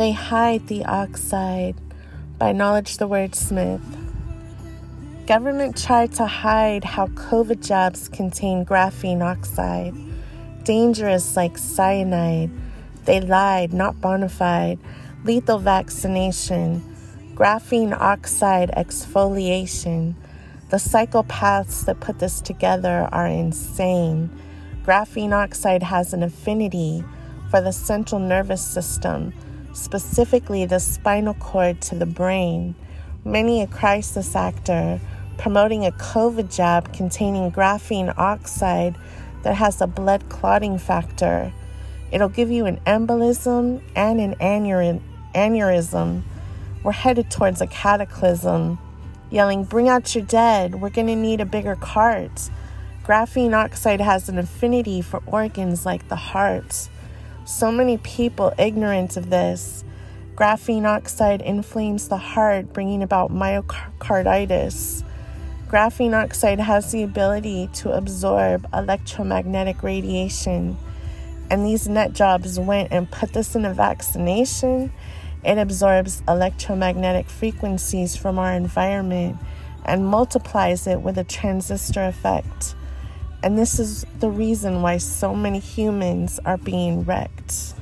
They hide the oxide by Knowledge the Wordsmith. Government tried to hide how COVID jabs contain graphene oxide, dangerous like cyanide. They lied, not bona fide. Lethal vaccination, graphene oxide exfoliation. The psychopaths that put this together are insane. Graphene oxide has an affinity for the central nervous system, specifically the spinal cord to the brain. Many a crisis actor promoting a COVID jab containing graphene oxide that has a blood clotting factor. It'll give you an embolism and an aneurysm. We're headed towards a cataclysm. Yelling, Bring out your dead, we're gonna need a bigger cart. Graphene oxide has an affinity for organs like the heart. So many people ignorant of this. Graphene oxide inflames the heart, bringing about myocarditis. Graphene oxide has the ability to absorb electromagnetic radiation. And these nut jobs went and put this in a vaccination. It absorbs electromagnetic frequencies from our environment and multiplies it with a transistor effect. And this is the reason why so many humans are being wrecked.